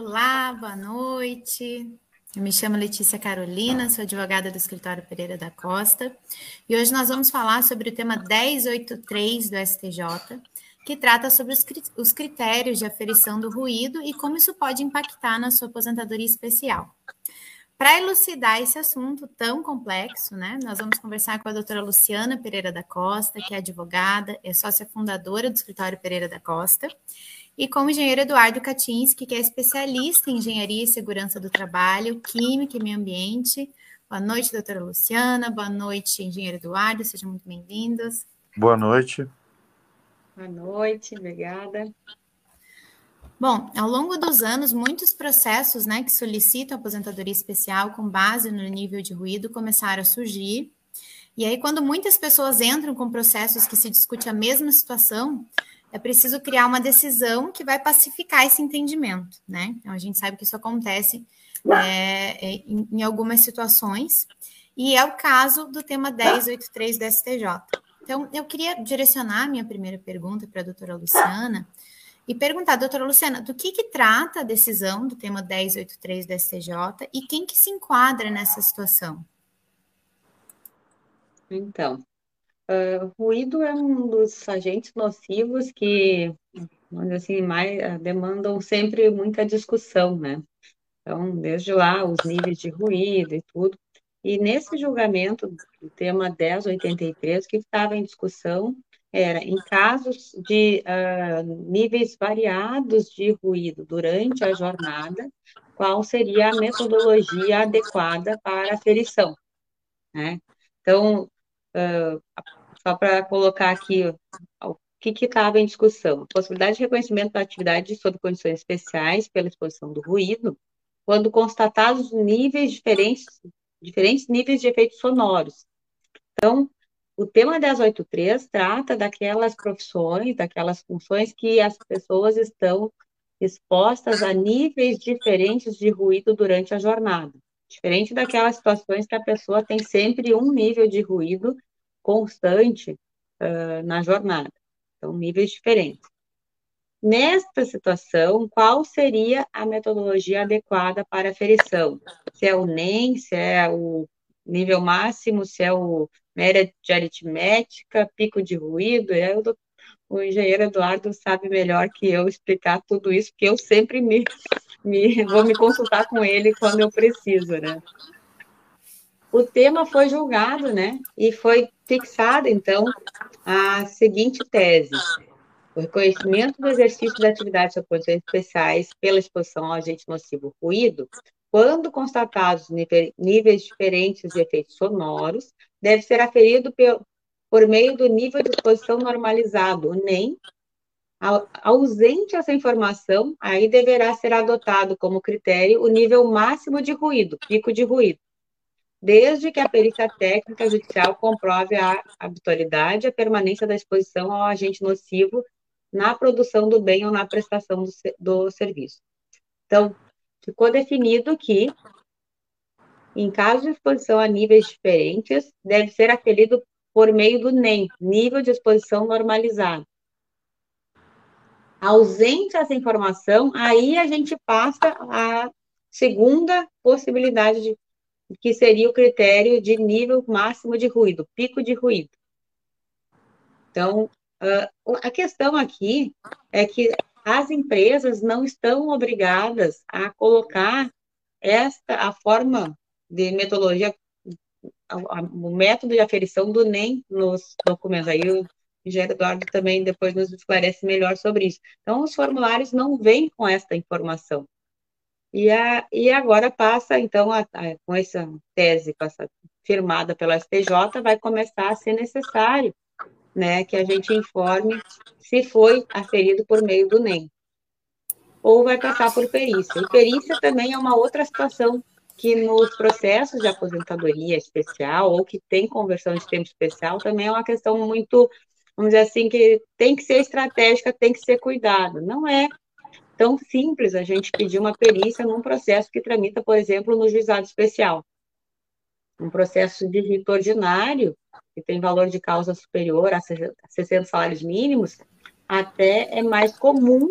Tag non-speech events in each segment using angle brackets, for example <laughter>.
Olá, boa noite. Eu me chamo Letícia Carolina, sou advogada do escritório Pereira da Costa, e hoje nós vamos falar sobre o tema 1083 do STJ, que trata sobre os critérios de aferição do ruído e como isso pode impactar na sua aposentadoria especial. Para elucidar esse assunto tão complexo, né, nós vamos conversar com a doutora Luciana Pereira da Costa, que é advogada, é sócia fundadora do escritório Pereira da Costa, e com o engenheiro Eduardo Katinski, que é especialista em engenharia e segurança do trabalho, química e meio ambiente. Boa noite, doutora Luciana. Boa noite, engenheiro Eduardo. Sejam muito bem-vindos. Boa noite. Boa noite, obrigada. Bom, ao longo dos anos, muitos processos né, que solicitam aposentadoria especial com base no nível de ruído começaram a surgir. E aí, quando muitas pessoas entram com processos que se discute a mesma situação, é preciso criar uma decisão que vai pacificar esse entendimento, né? Então, a gente sabe que isso acontece é, é, em, em, algumas situações, e é o caso do tema 1083 do STJ. Então, eu queria direcionar minha primeira pergunta para a doutora Luciana e perguntar, doutora Luciana, do que, que trata a decisão do tema 1083 do STJ e quem que se enquadra nessa situação? Então, Uh, ruído é um dos agentes nocivos que, assim, mais, uh, demandam sempre muita discussão, né? Então, desde lá, os níveis de ruído e tudo. E nesse julgamento do tema 1083, o que estava em discussão era, em casos de uh, níveis variados de ruído durante a jornada, qual seria a metodologia adequada para a aferição, né? Então, uh, só para colocar aqui o que estava em discussão. Possibilidade de reconhecimento da atividade sob condições especiais pela exposição do ruído, quando constatados níveis diferentes, diferentes níveis de efeitos sonoros. Então, o tema 1083 trata daquelas profissões, daquelas funções que as pessoas estão expostas a níveis diferentes de ruído durante a jornada. Diferente daquelas situações que a pessoa tem sempre um nível de ruído constante uh, na jornada. Então, níveis diferentes. Nesta situação, qual seria a metodologia adequada para aferição? Se é o NEM, se é o nível máximo, se é o média de aritmética, pico de ruído, eu, o engenheiro Eduardo sabe melhor que eu explicar tudo isso, porque eu sempre me, me vou me consultar com ele quando eu preciso, né? o tema foi julgado, né? E foi fixada, então, a seguinte tese: o reconhecimento do exercício da atividade de especiais pela exposição ao agente nocivo ruído, quando constatados níveis diferentes de efeitos sonoros, deve ser aferido por meio do nível de exposição normalizado, NEM. Ausente essa informação, aí deverá ser adotado como critério o nível máximo de ruído, pico de ruído desde que a perícia técnica judicial comprove a habitualidade e a permanência da exposição ao agente nocivo na produção do bem ou na prestação do, do serviço. Então, ficou definido que, em caso de exposição a níveis diferentes, deve ser aferido por meio do NEM, nível de exposição normalizado. Ausente essa informação, aí a gente passa a segunda possibilidade de que seria o critério de nível máximo de ruído, pico de ruído. Então, a questão aqui é que as empresas não estão obrigadas a colocar esta a forma de metodologia, o método de aferição do NEM nos documentos. Aí o engenheiro Eduardo também depois nos esclarece melhor sobre isso. Então, os formulários não vêm com esta informação. E, a, e agora passa, então, a, a, com essa tese essa, firmada pela STJ, vai começar a ser necessário né, que a gente informe se foi aferido por meio do NEM. Ou vai passar por perícia. E perícia também é uma outra situação que nos processos de aposentadoria especial, ou que tem conversão de tempo especial, também é uma questão muito, vamos dizer assim, que tem que ser estratégica, tem que ser cuidado. Não é tão simples a gente pedir uma perícia num processo que tramita, por exemplo, no juizado especial. Um processo de rito ordinário, que tem valor de causa superior a 60 salários mínimos, até é mais comum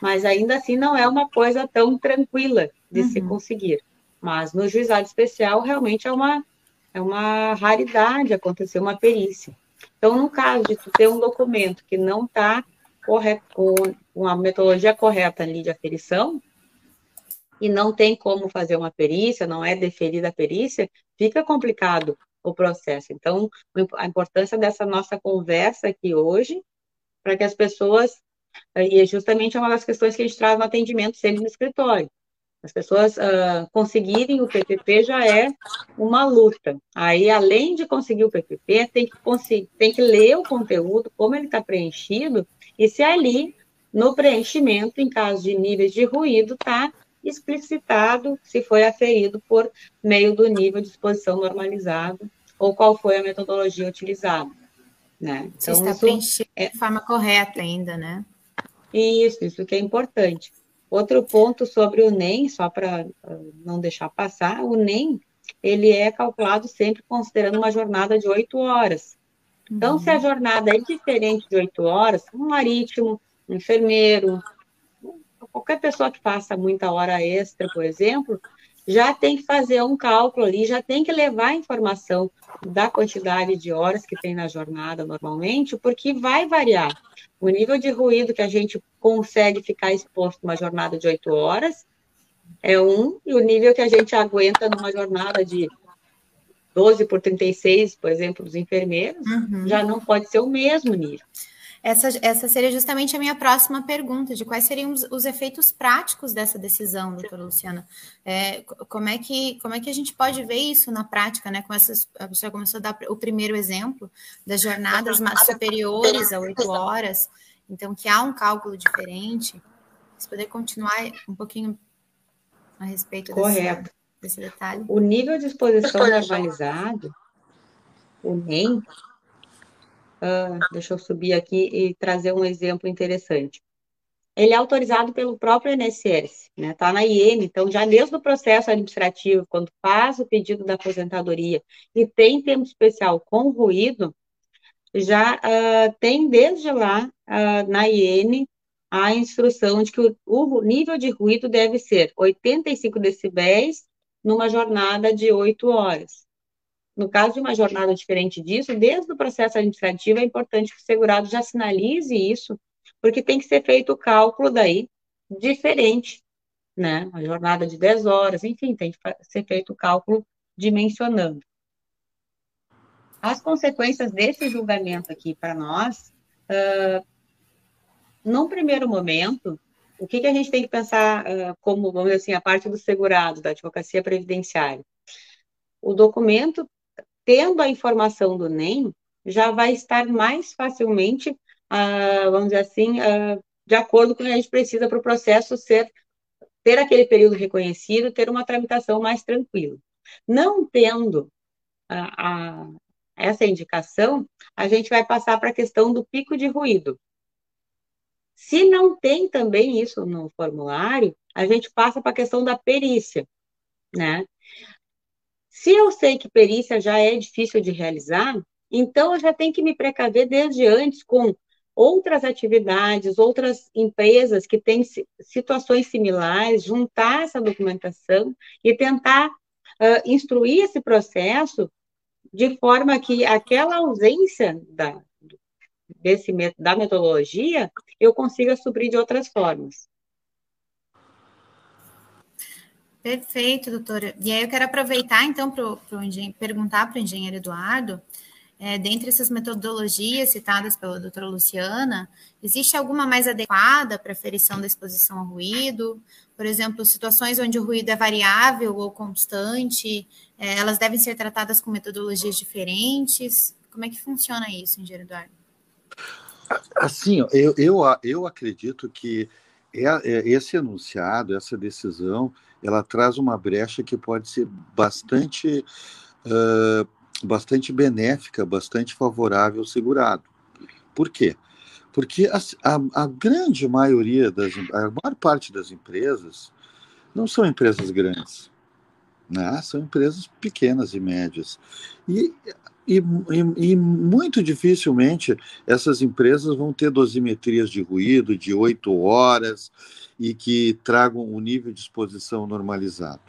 mas ainda assim não é uma coisa tão tranquila de uhum. se conseguir. Mas no juizado especial realmente é uma, é uma raridade acontecer uma perícia. Então, no caso de tu ter um documento que não está com uma metodologia correta ali de aferição, e não tem como fazer uma perícia, não é deferida a perícia, fica complicado o processo. Então, a importância dessa nossa conversa aqui hoje, para que as pessoas, e é justamente uma das questões que a gente traz no atendimento sempre no escritório, as pessoas uh, conseguirem o PPP já é uma luta. Aí, além de conseguir o PPP, tem que, tem que ler o conteúdo, como ele está preenchido, e se ali, no preenchimento, em caso de níveis de ruído, está explicitado se foi aferido por meio do nível de exposição normalizado ou qual foi a metodologia utilizada. Né? Então, Você está preenchendo é... de forma correta ainda, né? Isso, isso que é importante. Outro ponto sobre o NEM, só para não deixar passar, o NEM, ele é calculado sempre considerando uma jornada de oito horas. Então, uhum. se a uhum. jornada é diferente de oito horas, um marítimo, um enfermeiro, qualquer pessoa que faça muita hora extra, por exemplo, já tem que fazer um cálculo ali, já tem que levar a informação da quantidade de horas que tem na jornada normalmente, porque vai variar. O nível de ruído que a gente consegue ficar exposto numa jornada de oito horas é um, e o nível que a gente aguenta numa jornada de 12 por 36, por exemplo, dos enfermeiros, uhum. já não pode ser o mesmo nível. Essa, essa seria justamente a minha próxima pergunta, de quais seriam os, os efeitos práticos dessa decisão, doutora Luciana. É, como, é que, como é que a gente pode ver isso na prática, né? Com essas, a senhora começou a dar o primeiro exemplo das jornadas mais superiores a oito horas, então que há um cálculo diferente. Se poder continuar um pouquinho a respeito Correto. Desse, desse detalhe. O nível de exposição normalizado, o NEM, Uh, deixa eu subir aqui e trazer um exemplo interessante. Ele é autorizado pelo próprio INSS, né? Está na IN, então já desde o processo administrativo, quando faz o pedido da aposentadoria e tem tempo especial com ruído, já uh, tem desde lá uh, na IN a instrução de que o, o, nível de ruído deve ser 85 decibéis numa jornada de 8 horas. No caso de uma jornada diferente disso, desde o processo administrativo é importante que o segurado já sinalize isso, porque tem que ser feito o cálculo daí diferente, né? Uma jornada de 10 horas, enfim, tem que ser feito o cálculo dimensionando. As consequências desse julgamento aqui para nós, uh, num primeiro momento, o que, que a gente tem que pensar uh, como, vamos dizer assim, a parte do segurado, da advocacia previdenciária? O documento tendo a informação do NEM, já vai estar mais facilmente, uh, vamos dizer assim, uh, de acordo com o que a gente precisa para o processo ser ter aquele período reconhecido, ter uma tramitação mais tranquila. Não tendo a, a, essa indicação, a gente vai passar para a questão do pico de ruído. Se não tem também isso no formulário, a gente passa para a questão da perícia, né? Se eu sei que perícia já é difícil de realizar, então eu já tenho que me precaver desde antes com outras atividades, outras empresas que têm situações similares, juntar essa documentação e tentar uh, instruir esse processo de forma que aquela ausência da, desse, da metodologia eu consiga suprir de outras formas. Perfeito, doutora. E aí eu quero aproveitar, então, para perguntar para o engenheiro Eduardo, é, dentre essas metodologias citadas pela doutora Luciana, existe alguma mais adequada para aferição da exposição ao ruído? Por exemplo, situações onde o ruído é variável ou constante, é, elas devem ser tratadas com metodologias diferentes? Como é que funciona isso, engenheiro Eduardo? Assim, eu, eu, eu acredito que é, é, esse enunciado, essa decisão, ela traz uma brecha que pode ser bastante, uh, bastante benéfica, bastante favorável ao segurado. Por quê? Porque a, a, a, grande maioria das, a maior parte das empresas não são empresas grandes, né? são empresas pequenas e médias. E e, e, e, muito dificilmente essas empresas vão ter dosimetrias de ruído de oito horas e que tragam um nível de exposição normalizado.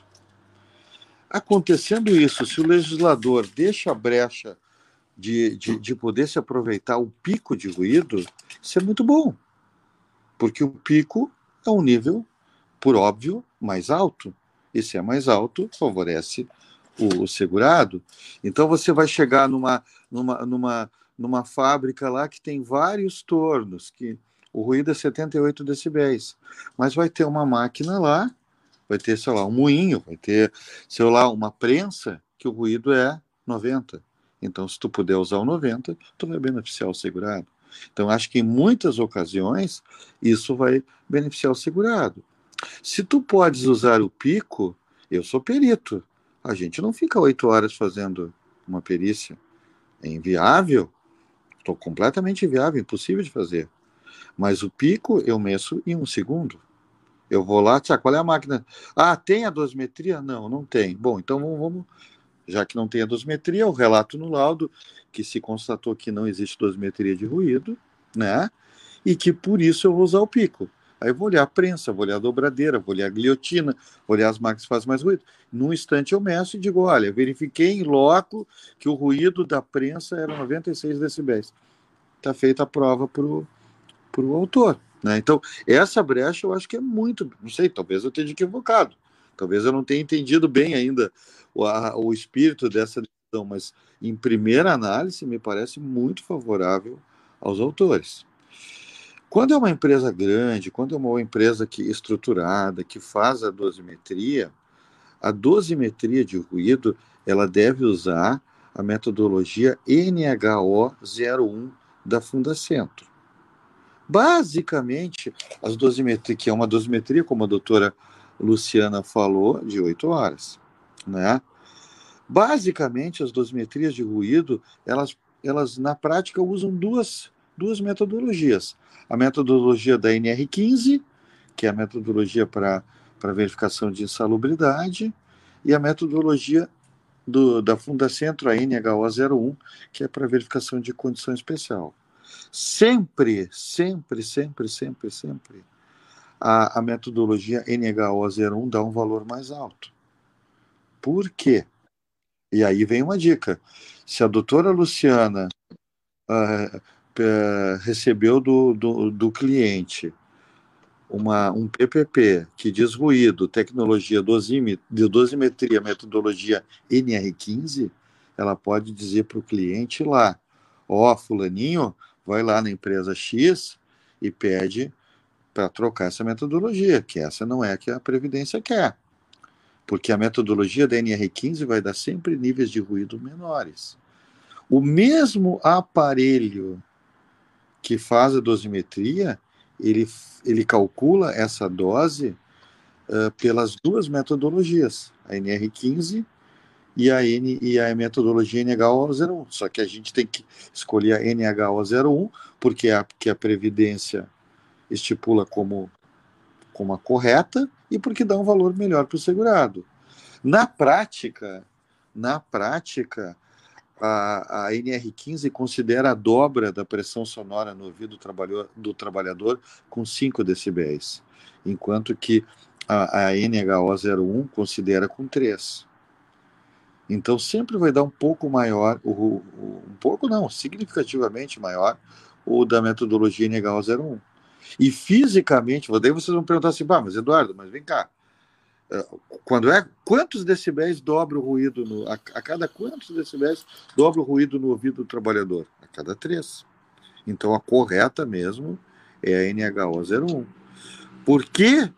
Acontecendo isso, se o legislador deixa a brecha de, de, de poder se aproveitar o pico de ruído, isso é muito bom, porque o pico é um nível, por óbvio, mais alto. E se é mais alto, favorece o, o segurado. Então você vai chegar numa, numa, numa, numa fábrica lá que tem vários tornos, que o ruído é 78 decibéis, mas vai ter uma máquina lá, vai ter, sei lá, um moinho, vai ter, sei lá, uma prensa, que o ruído é 90. Então, se tu puder usar o 90, tu vai beneficiar o segurado. Então, acho que em muitas ocasiões isso vai beneficiar o segurado. Se tu podes usar o pico, eu sou perito. A gente não fica oito horas fazendo uma perícia. É inviável. Estou completamente inviável, impossível de fazer. Mas o pico eu meço em um segundo. Eu vou lá, tchau, qual é a máquina? Ah, tem a dosimetria? Não, não tem. Bom, então vamos, vamos já que não tem a dosimetria, o relato no laudo que se constatou que não existe dosimetria de ruído, né? E que por isso eu vou usar o pico. Aí eu vou olhar a prensa, vou olhar a dobradeira, vou olhar a guilhotina, vou olhar as máquinas que fazem mais ruído. Num instante eu meço e digo, olha, verifiquei em loco que o ruído da prensa era 96 decibéis. Está feita a prova para o autor. Né? Então, essa brecha eu acho que é muito, não sei, talvez eu esteja equivocado, talvez eu não tenha entendido bem ainda o, a, o espírito dessa decisão, mas em primeira análise me parece muito favorável aos autores. Quando é uma empresa grande, quando é uma empresa que estruturada, que faz a dosimetria, a dosimetria de ruído, ela deve usar a metodologia NHO 01 da Fundacentro. Basicamente, as dosimetrias, que é uma dosimetria, como a doutora Luciana falou, de 8 horas, né? Basicamente, as dosimetrias de ruído, elas, elas na prática usam duas, duas metodologias a metodologia da NR15, que é a metodologia para verificação de insalubridade, e a metodologia do, da Fundacentro, a NHO01, que é para verificação de condição especial. Sempre, sempre, sempre, sempre, sempre, a, a metodologia NHO01 dá um valor mais alto. Por quê? E aí vem uma dica. Se a doutora Luciana uh, recebeu do, do, do cliente uma, um PPP que diz ruído, tecnologia de dosimetria, metodologia NR15, ela pode dizer para o cliente lá, ó, oh, fulaninho, vai lá na empresa X e pede para trocar essa metodologia, que essa não é a que a Previdência quer. Porque a metodologia da NR15 vai dar sempre níveis de ruído menores. O mesmo aparelho que faz a dosimetria, ele, ele calcula essa dose uh, pelas duas metodologias, a NR15 e a, N, e a metodologia NHO01. Só que a gente tem que escolher a NHO01, porque é a, que a Previdência estipula como, como a correta e porque dá um valor melhor para o segurado. Na prática, na prática, a, a NR15 considera a dobra da pressão sonora no ouvido do, do trabalhador com 5 decibéis, enquanto que a, a NHO01 considera com 3. Então sempre vai dar um pouco maior, o, o, um pouco não, significativamente maior, o da metodologia NHO01. E fisicamente, daí vocês vão perguntar assim, bah, mas Eduardo, mas vem cá, quando é quantos decibéis dobra o ruído no, a, a, cada quantos decibéis dobra o ruído no ouvido do trabalhador? A cada três. Então a correta mesmo é a NHO01. Por quê?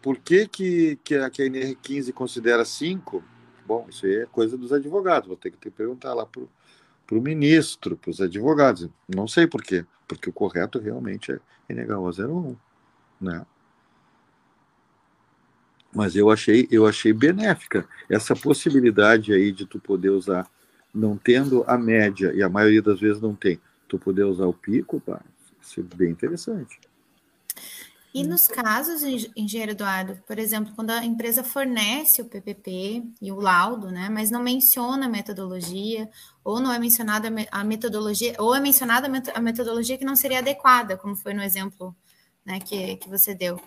Por que, que, que, a, que a NR15 considera 5? Bom, isso aí é coisa dos advogados, vou ter que, ter que perguntar lá para o ministro, para os advogados. Não sei por quê, porque o correto realmente é NHO01. Né? Mas eu achei eu achei benéfica essa possibilidade aí de tu poder usar não tendo a média e a maioria das vezes não tem tu poder usar o pico pá, isso é bem interessante E nos casos, engenheiro Eduardo, por exemplo, quando a empresa fornece o PPP e o laudo, né, mas não menciona a metodologia, ou não é mencionada a metodologia, ou é mencionada a metodologia que não seria adequada, como foi no exemplo né, que, que você deu.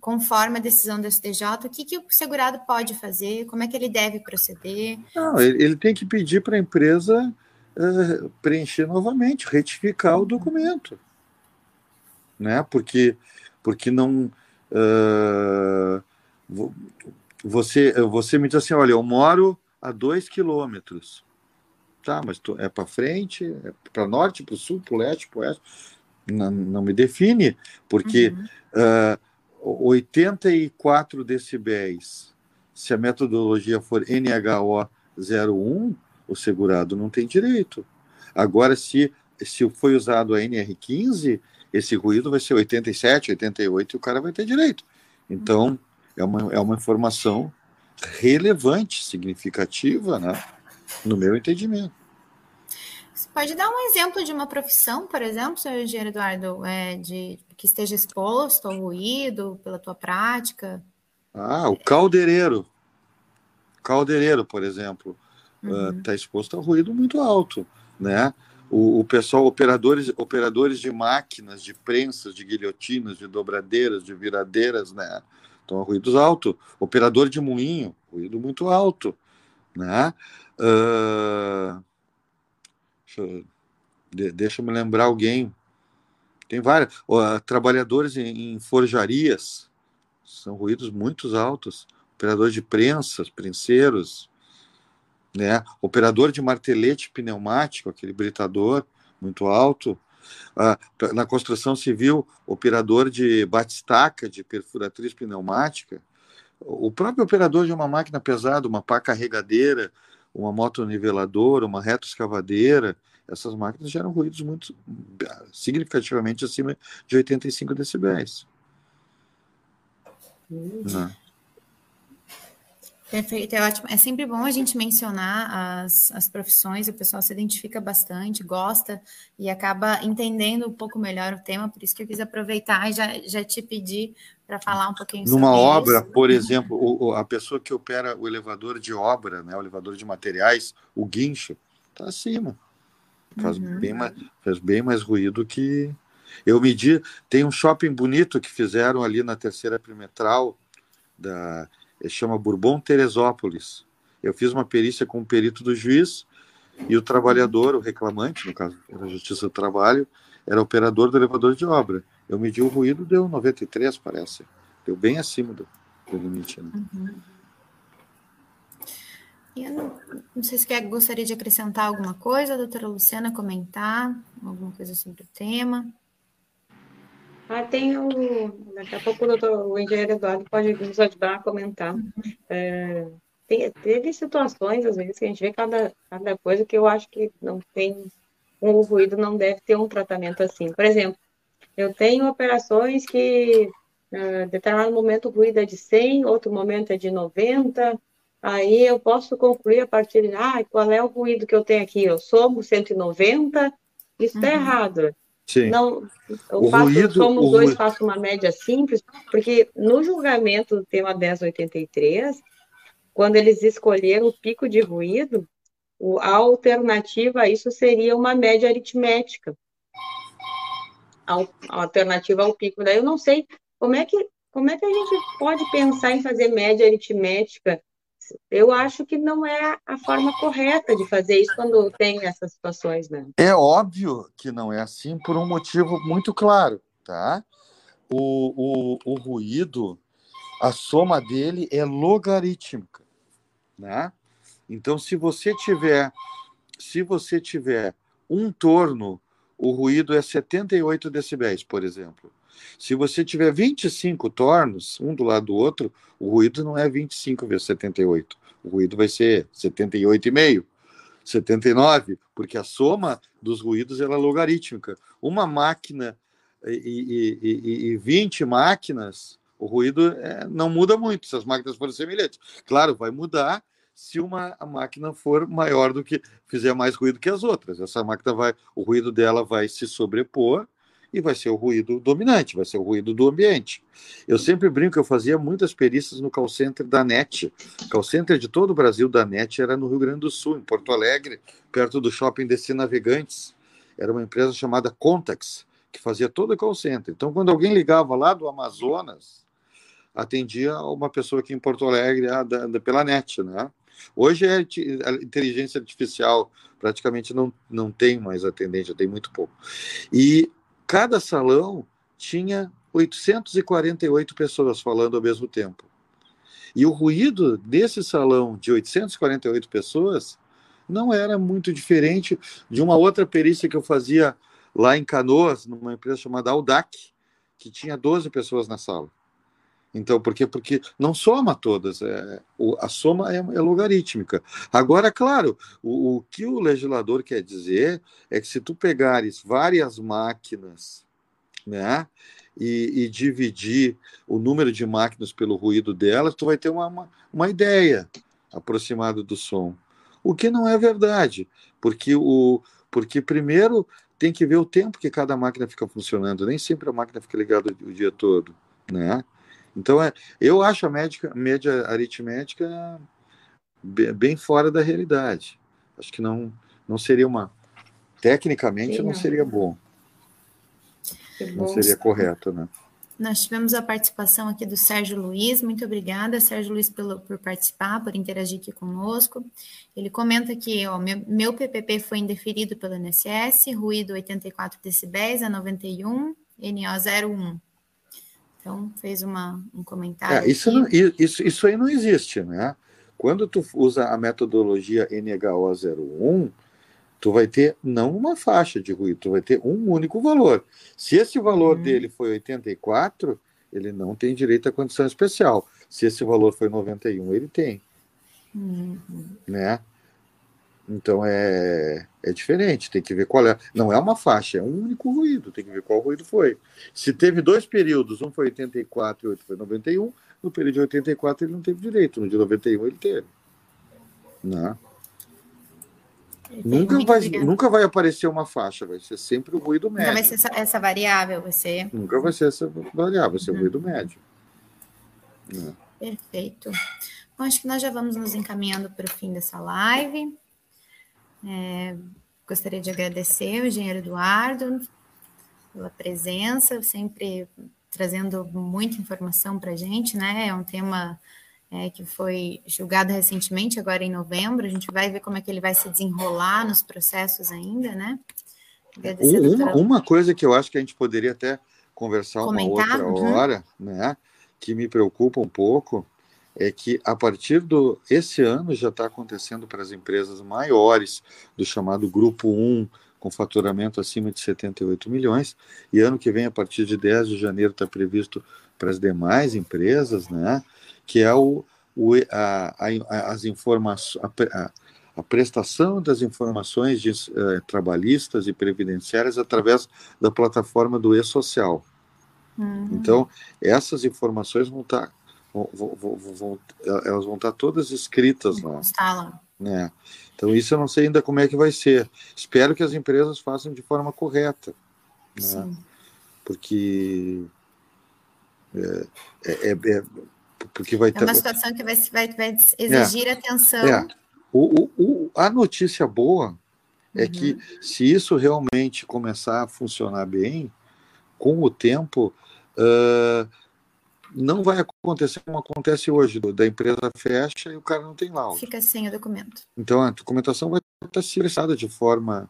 Conforme a decisão do STJ, o que, que o segurado pode fazer? Como é que ele deve proceder? Não, ele, ele tem que pedir para a empresa uh, preencher novamente, retificar o documento. Né? Porque porque não. Uh, você, você me diz assim: olha, eu moro a dois quilômetros. Tá, mas tu, é para frente, é para norte, para o sul, para o leste, para o oeste. Não, não me define, porque uhum. uh, 84 decibéis, se a metodologia for NHO 01, o segurado não tem direito. Agora, se, se foi usado a NR15, esse ruído vai ser 87, 88 e o cara vai ter direito. Então, é uma, é uma informação relevante, significativa, né? no meu entendimento. Você pode dar um exemplo de uma profissão, por exemplo, senhor engenheiro Eduardo, é, de, que esteja exposto ao ruído pela tua prática? Ah, o caldeireiro. Caldeireiro, por exemplo, está uhum. uh, exposto ao ruído muito alto, né? o, o, pessoal, operadores, operadores de máquinas, de prensas, de guilhotinas, de dobradeiras, de viradeiras, né? Então, ruídos altos. Operador de moinho, ruído muito alto, né? Uh, deixa, de, deixa eu me lembrar alguém. Tem vários. Uh, trabalhadores em, em forjarias, são ruídos muito altos. Operadores de prensas, prenseiros, né? Operador de martelete pneumático, aquele britador muito alto. Ah, na construção civil, operador de batistaca, de perfuratriz pneumática. O próprio operador de uma máquina pesada, uma pá carregadeira, uma moto niveladora, uma retroescavadeira, essas máquinas geram ruídos muito significativamente acima de 85 decibéis. Hum. Perfeito, é ótimo. É sempre bom a gente mencionar as, as profissões, o pessoal se identifica bastante, gosta e acaba entendendo um pouco melhor o tema, por isso que eu quis aproveitar e já, já te pedir para falar um pouquinho Numa sobre obra, isso. por exemplo, o, a pessoa que opera o elevador de obra, né, o elevador de materiais, o guincho, está acima. Faz, uhum. bem mais, faz bem mais ruído que. Eu medi. Tem um shopping bonito que fizeram ali na terceira perimetral da chama Bourbon Teresópolis. Eu fiz uma perícia com o perito do juiz e o trabalhador, o reclamante, no caso da Justiça do Trabalho, era operador do elevador de obra. Eu medi o ruído, deu 93, parece. Deu bem acima do, do limite. Né? Uhum. Eu não, não, sei se quer, gostaria de acrescentar alguma coisa, doutora Luciana, comentar alguma coisa sobre o tema. Ah, tem o. Daqui a pouco o, doutor, o engenheiro Eduardo pode nos ajudar a comentar. É, tem, teve situações, às vezes, que a gente vê cada, cada coisa que eu acho que não tem. O ruído não deve ter um tratamento assim. Por exemplo, eu tenho operações que, em determinado momento, o ruído é de 100, outro momento é de 90. Aí eu posso concluir a partir de, ah, qual é o ruído que eu tenho aqui? Eu somo 190, isso está uhum. errado. Sim. Não, o, o fato, ruído, somos dois, ruído. faço uma média simples, porque no julgamento do tema 1083, quando eles escolheram o pico de ruído, a alternativa a isso seria uma média aritmética. A, alternativa ao pico. Daí eu não sei como é que como é que a gente pode pensar em fazer média aritmética eu acho que não é a forma correta de fazer isso quando tem essas situações, né? É óbvio que não é assim por um motivo muito claro, tá? O, o, o ruído, a soma dele é logarítmica, né? Então, se você tiver, se você tiver um torno, o ruído é 78 decibéis, por exemplo. Se você tiver 25 tornos, um do lado do outro, o ruído não é 25 vezes 78. O ruído vai ser 78,5, 79, porque a soma dos ruídos é logarítmica. Uma máquina e, e, e, e 20 máquinas, o ruído é, não muda muito se as máquinas forem semelhantes. Claro, vai mudar se uma máquina for maior do que fizer mais ruído que as outras. Essa máquina vai, o ruído dela vai se sobrepor e vai ser o ruído dominante, vai ser o ruído do ambiente. Eu sempre brinco eu fazia muitas perícias no call center da NET. Call center de todo o Brasil da NET era no Rio Grande do Sul, em Porto Alegre, perto do shopping Destino Navegantes. Era uma empresa chamada Contax, que fazia todo o call center. Então, quando alguém ligava lá do Amazonas, atendia uma pessoa aqui em Porto Alegre a, da, da, pela NET, né? Hoje é a inteligência artificial praticamente não, não tem mais atendente, tem muito pouco. E cada salão tinha 848 pessoas falando ao mesmo tempo. E o ruído desse salão de 848 pessoas não era muito diferente de uma outra perícia que eu fazia lá em Canoas, numa empresa chamada Audac, que tinha 12 pessoas na sala. Então, por quê? Porque não soma todas, é, o, a soma é, é, logarítmica. Agora, claro, o, o, que o legislador quer dizer é que se tu pegares várias máquinas, né, e, e dividir o número de máquinas pelo ruído delas, tu vai ter uma, uma, uma ideia aproximada do som. O que não é verdade, porque o porque primeiro tem que ver o tempo que cada máquina fica funcionando, nem sempre a máquina fica ligada o dia todo, né? Então, é, eu acho a médica, média aritmética bem fora da realidade. Acho que não, não seria uma. Tecnicamente, Sim, não. não seria bom. Não seria correto, né? Nós tivemos a participação aqui do Sérgio Luiz. Muito obrigada, Sérgio Luiz, pelo, por participar, por interagir aqui conosco. Ele comenta que ó, meu, meu PPP foi indeferido pelo INSS, ruído 84 decibéis a 91, NO 01. Então, fez uma, um comentário. É, isso, não, isso, isso aí não existe, né? Quando tu usa a metodologia NHO01, tu vai ter não uma faixa de ruído, tu vai ter um único valor. Se esse valor uhum. dele foi 84, ele não tem direito à condição especial. Se esse valor foi 91, ele tem. Uhum. Né? Então é, é diferente, tem que ver qual é. Não é uma faixa, é um único ruído, tem que ver qual ruído foi. Se teve dois períodos, um foi 84 e outro foi 91, no período de 84 ele não teve direito, no de 91 ele teve. Não. Né? Nunca vai, nunca vai aparecer uma faixa, vai ser sempre o ruído médio. Nunca vai ser essa, essa variável, vai ser. Nunca vai ser essa variável, vai ser uhum. o ruído médio. Né? Perfeito. Bom, acho que nós já vamos nos encaminhando para o fim dessa live. É, gostaria de agradecer o engenheiro Eduardo pela presença, sempre trazendo muita informação para a gente, né? É um tema é, que foi julgado recentemente, agora em novembro. A gente vai ver como é que ele vai se desenrolar nos processos ainda, né? Uma, uma, coisa que eu acho que a gente poderia até conversar Comentar, uma outra uhum. hora, né? Que me preocupa um pouco, é que a partir do esse ano já está acontecendo para as empresas maiores do chamado grupo 1 com faturamento acima de 78 milhões e ano que vem a partir de 10 de janeiro está previsto para as demais empresas, né? Que é o, o a, a, as informações a, a, prestação das informações de, eh, trabalhistas e previdenciárias através da plataforma do e-social. Uhum. Então, essas informações vão estar tá vão, vão, vão, elas vão estar todas escritas lá. Está lá. Né? Então, isso eu não sei ainda como é que vai ser. Espero que as empresas façam de forma correta. Né? Sim. Porque. É, é, é, é porque vai é uma situação que vai, vai, vai exigir é, atenção. É. O, o, a notícia boa é uhum. que se isso realmente começar a funcionar bem, com o tempo, uh, não vai acontecer como acontece hoje, da empresa fecha e o cara não tem laudo. Fica sem o documento. Então a documentação vai estar expressada de forma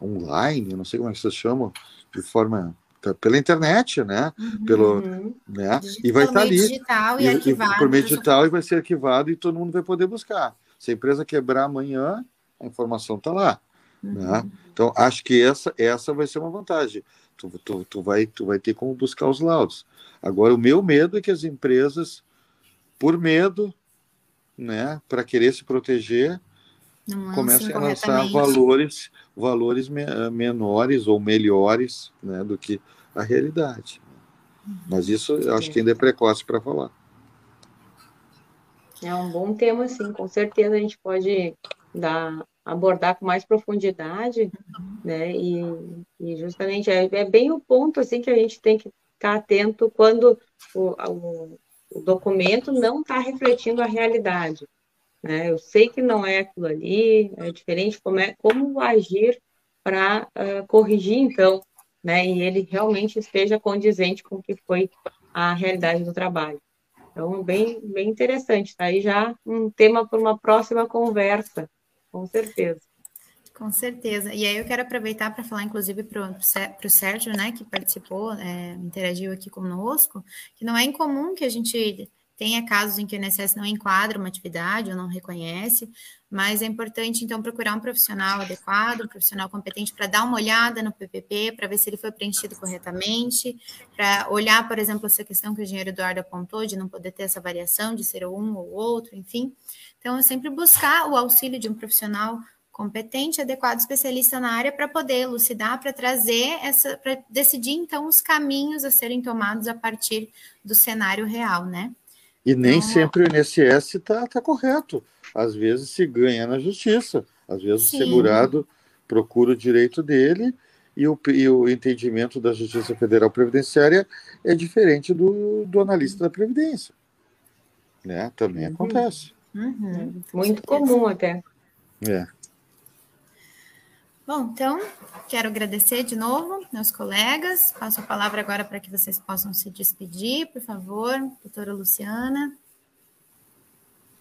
online, não sei como é que vocês chamam, de forma tá, pela internet, né? Uhum. Pelo, né? e vai estar ali digital e, e arquivado. por meio digital e vai ser arquivado e todo mundo vai poder buscar. Se a empresa quebrar amanhã, a informação está lá. Né? Uhum. Né? Então acho que essa essa vai ser uma vantagem. Tu, tu, tu, vai, tu vai ter como buscar os laudos. Agora, o meu medo é que as empresas, por medo, né, para querer se proteger, comecem a lançar valores, valores menores ou melhores né, do que a realidade. Mas isso eu acho que ainda é precoce para falar. É um bom tema, sim. Com certeza a gente pode dar abordar com mais profundidade, né? E, e justamente é, é, bem o ponto assim que a gente tem que estar atento quando o, o, o documento não está refletindo a realidade. Né? Eu sei que não é aquilo ali, é diferente como é como agir para uh, corrigir então, né? E ele realmente esteja condizente com o que foi a realidade do trabalho. Então, bem, bem interessante. Está aí já um tema para uma próxima conversa, com certeza. Com certeza. E aí eu quero aproveitar para falar, inclusive, para o Sérgio, né, que participou, é, interagiu aqui conosco, que não é incomum que a gente tenha casos em que o INSS não enquadra uma atividade ou não reconhece, mas é importante, então, procurar um profissional adequado, um profissional competente para dar uma olhada no PPP, para ver se ele foi preenchido corretamente, para olhar, por exemplo, essa questão que o engenheiro Eduardo apontou, de não poder ter essa variação, de ser um ou outro, enfim. Então, é sempre buscar o auxílio de um profissional competente, adequado, especialista na área para poder elucidar, para trazer essa, para decidir então os caminhos a serem tomados a partir do cenário real, né? E nem então, sempre o INSS está tá correto. Às vezes se ganha na justiça, às vezes sim. o segurado procura o direito dele e o, e o entendimento da Justiça Federal Previdenciária é diferente do, do analista da Previdência. Né? Também uhum. acontece. Uhum. Muito comum até. É. Bom, então, quero agradecer de novo meus colegas. Passo a palavra agora para que vocês possam se despedir, por favor, doutora Luciana.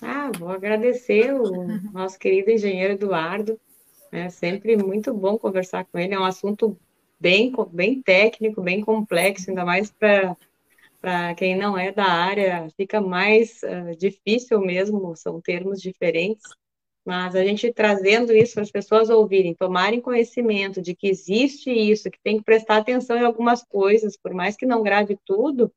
Ah, vou agradecer o <laughs> nosso querido engenheiro Eduardo. É sempre muito bom conversar com ele. É um assunto bem, bem técnico, bem complexo, ainda mais para para quem não é da área, fica mais uh, difícil mesmo, são termos diferentes. Mas a gente trazendo isso para as pessoas ouvirem, tomarem conhecimento de que existe isso, que tem que prestar atenção em algumas coisas, por mais que não grave tudo,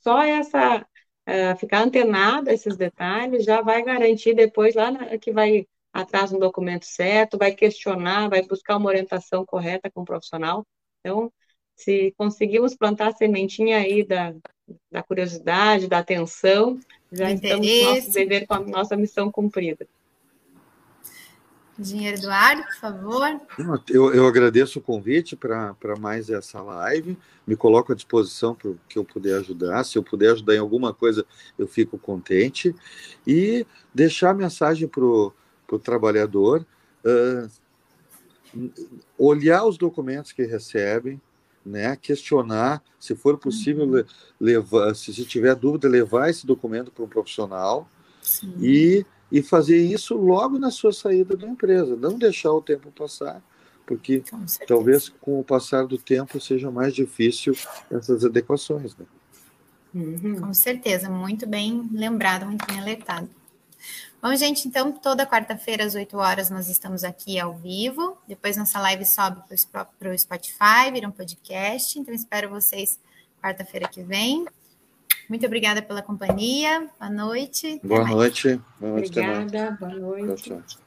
só essa uh, ficar antenado a esses detalhes já vai garantir depois lá na, que vai atrás um documento certo, vai questionar, vai buscar uma orientação correta com o profissional. Então, se conseguimos plantar a sementinha aí da, da curiosidade, da atenção, já estamos com nosso dever, com a nossa missão cumprida. Engenheiro Eduardo, por favor. Eu, eu agradeço o convite para mais essa live. Me coloco à disposição para o que eu puder ajudar. Se eu puder ajudar em alguma coisa, eu fico contente. E deixar a mensagem para o trabalhador: uh, olhar os documentos que recebem, né, questionar, se for possível, uhum. levar, se, se tiver dúvida, levar esse documento para um profissional Sim. e e fazer isso logo na sua saída da empresa, não deixar o tempo passar, porque com talvez com o passar do tempo seja mais difícil essas adequações. Né? Uhum. Com certeza, muito bem lembrado, muito bem alertado. Bom, gente, então toda quarta-feira às 8 horas nós estamos aqui ao vivo. Depois nossa live sobe para o Spotify, vira um podcast. Então espero vocês quarta-feira que vem. Muito obrigada pela companhia. Boa noite. Boa noite. Boa noite. Obrigada. Boa noite. Tchau, tchau.